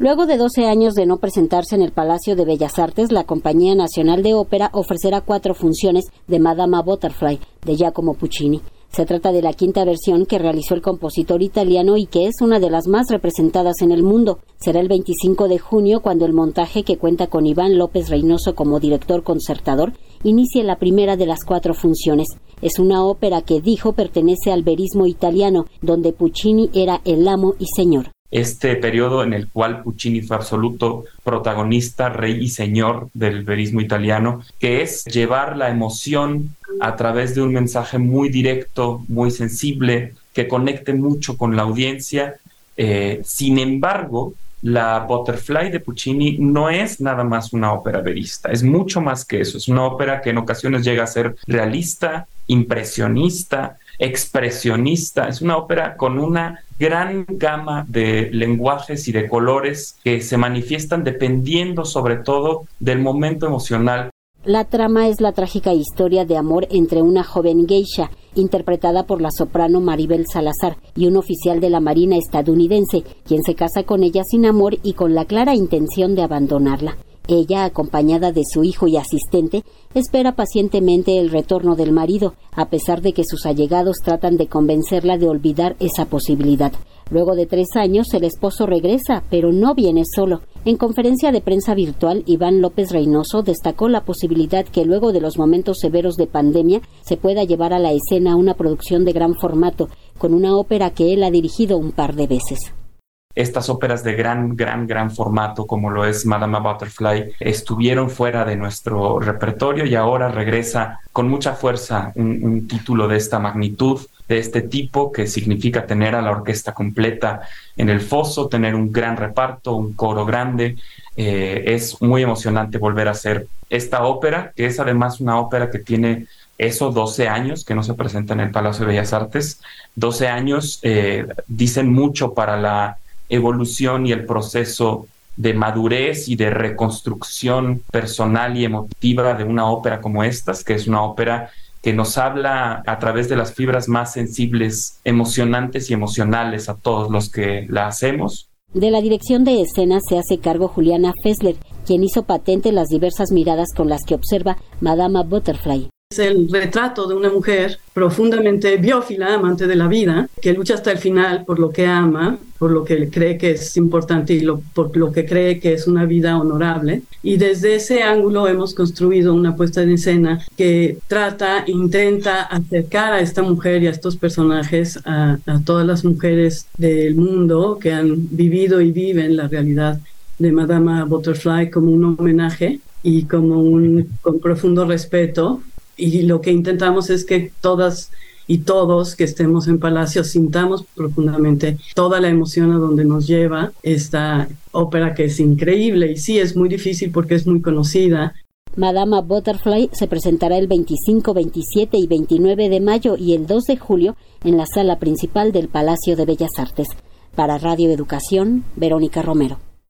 Luego de 12 años de no presentarse en el Palacio de Bellas Artes, la Compañía Nacional de Ópera ofrecerá cuatro funciones de Madama Butterfly de Giacomo Puccini. Se trata de la quinta versión que realizó el compositor italiano y que es una de las más representadas en el mundo. Será el 25 de junio cuando el montaje, que cuenta con Iván López Reynoso como director concertador, inicie la primera de las cuatro funciones. Es una ópera que dijo pertenece al verismo italiano, donde Puccini era el amo y señor este periodo en el cual Puccini fue absoluto protagonista, rey y señor del verismo italiano, que es llevar la emoción a través de un mensaje muy directo, muy sensible, que conecte mucho con la audiencia. Eh, sin embargo, la Butterfly de Puccini no es nada más una ópera verista, es mucho más que eso, es una ópera que en ocasiones llega a ser realista, impresionista, expresionista, es una ópera con una gran gama de lenguajes y de colores que se manifiestan dependiendo sobre todo del momento emocional. La trama es la trágica historia de amor entre una joven geisha, interpretada por la soprano Maribel Salazar, y un oficial de la Marina estadounidense, quien se casa con ella sin amor y con la clara intención de abandonarla. Ella, acompañada de su hijo y asistente, espera pacientemente el retorno del marido, a pesar de que sus allegados tratan de convencerla de olvidar esa posibilidad. Luego de tres años, el esposo regresa, pero no viene solo. En conferencia de prensa virtual, Iván López Reynoso destacó la posibilidad que luego de los momentos severos de pandemia se pueda llevar a la escena una producción de gran formato, con una ópera que él ha dirigido un par de veces estas óperas de gran, gran, gran formato como lo es Madame Butterfly estuvieron fuera de nuestro repertorio y ahora regresa con mucha fuerza un, título de esta magnitud, de este tipo, que significa tener a la orquesta completa en el foso, tener un gran reparto, un coro grande. Eh, es muy emocionante volver a hacer esta ópera, que es además una ópera que tiene esos 12 años que no se presenta en el Palacio de Bellas Artes. 12 años eh, dicen mucho para la evolución y el proceso de madurez y de reconstrucción personal y emotiva de una ópera como estas, que es una ópera que nos habla a través de las fibras más sensibles, emocionantes y emocionales a todos los que la hacemos. De la dirección de escena se hace cargo Juliana Fessler, quien hizo patente las diversas miradas con las que observa Madama Butterfly. Es el retrato de una mujer profundamente biófila, amante de la vida, que lucha hasta el final por lo que ama, por lo que cree que es importante y por lo que cree que es una vida honorable. Y desde ese ángulo hemos construido una puesta en escena que trata, intenta acercar a esta mujer y a estos personajes a, a todas las mujeres del mundo que han vivido y viven la realidad de Madama Butterfly como un homenaje y como un con profundo respeto y lo que intentamos es que todas y todos que estemos en Palacio sintamos profundamente toda la emoción a donde nos lleva esta ópera que es increíble y sí es muy difícil porque es muy conocida. Madama Butterfly se presentará el 25, 27 y 29 de mayo y el 2 de julio en la sala principal del Palacio de Bellas Artes. Para Radio Educación, Verónica Romero.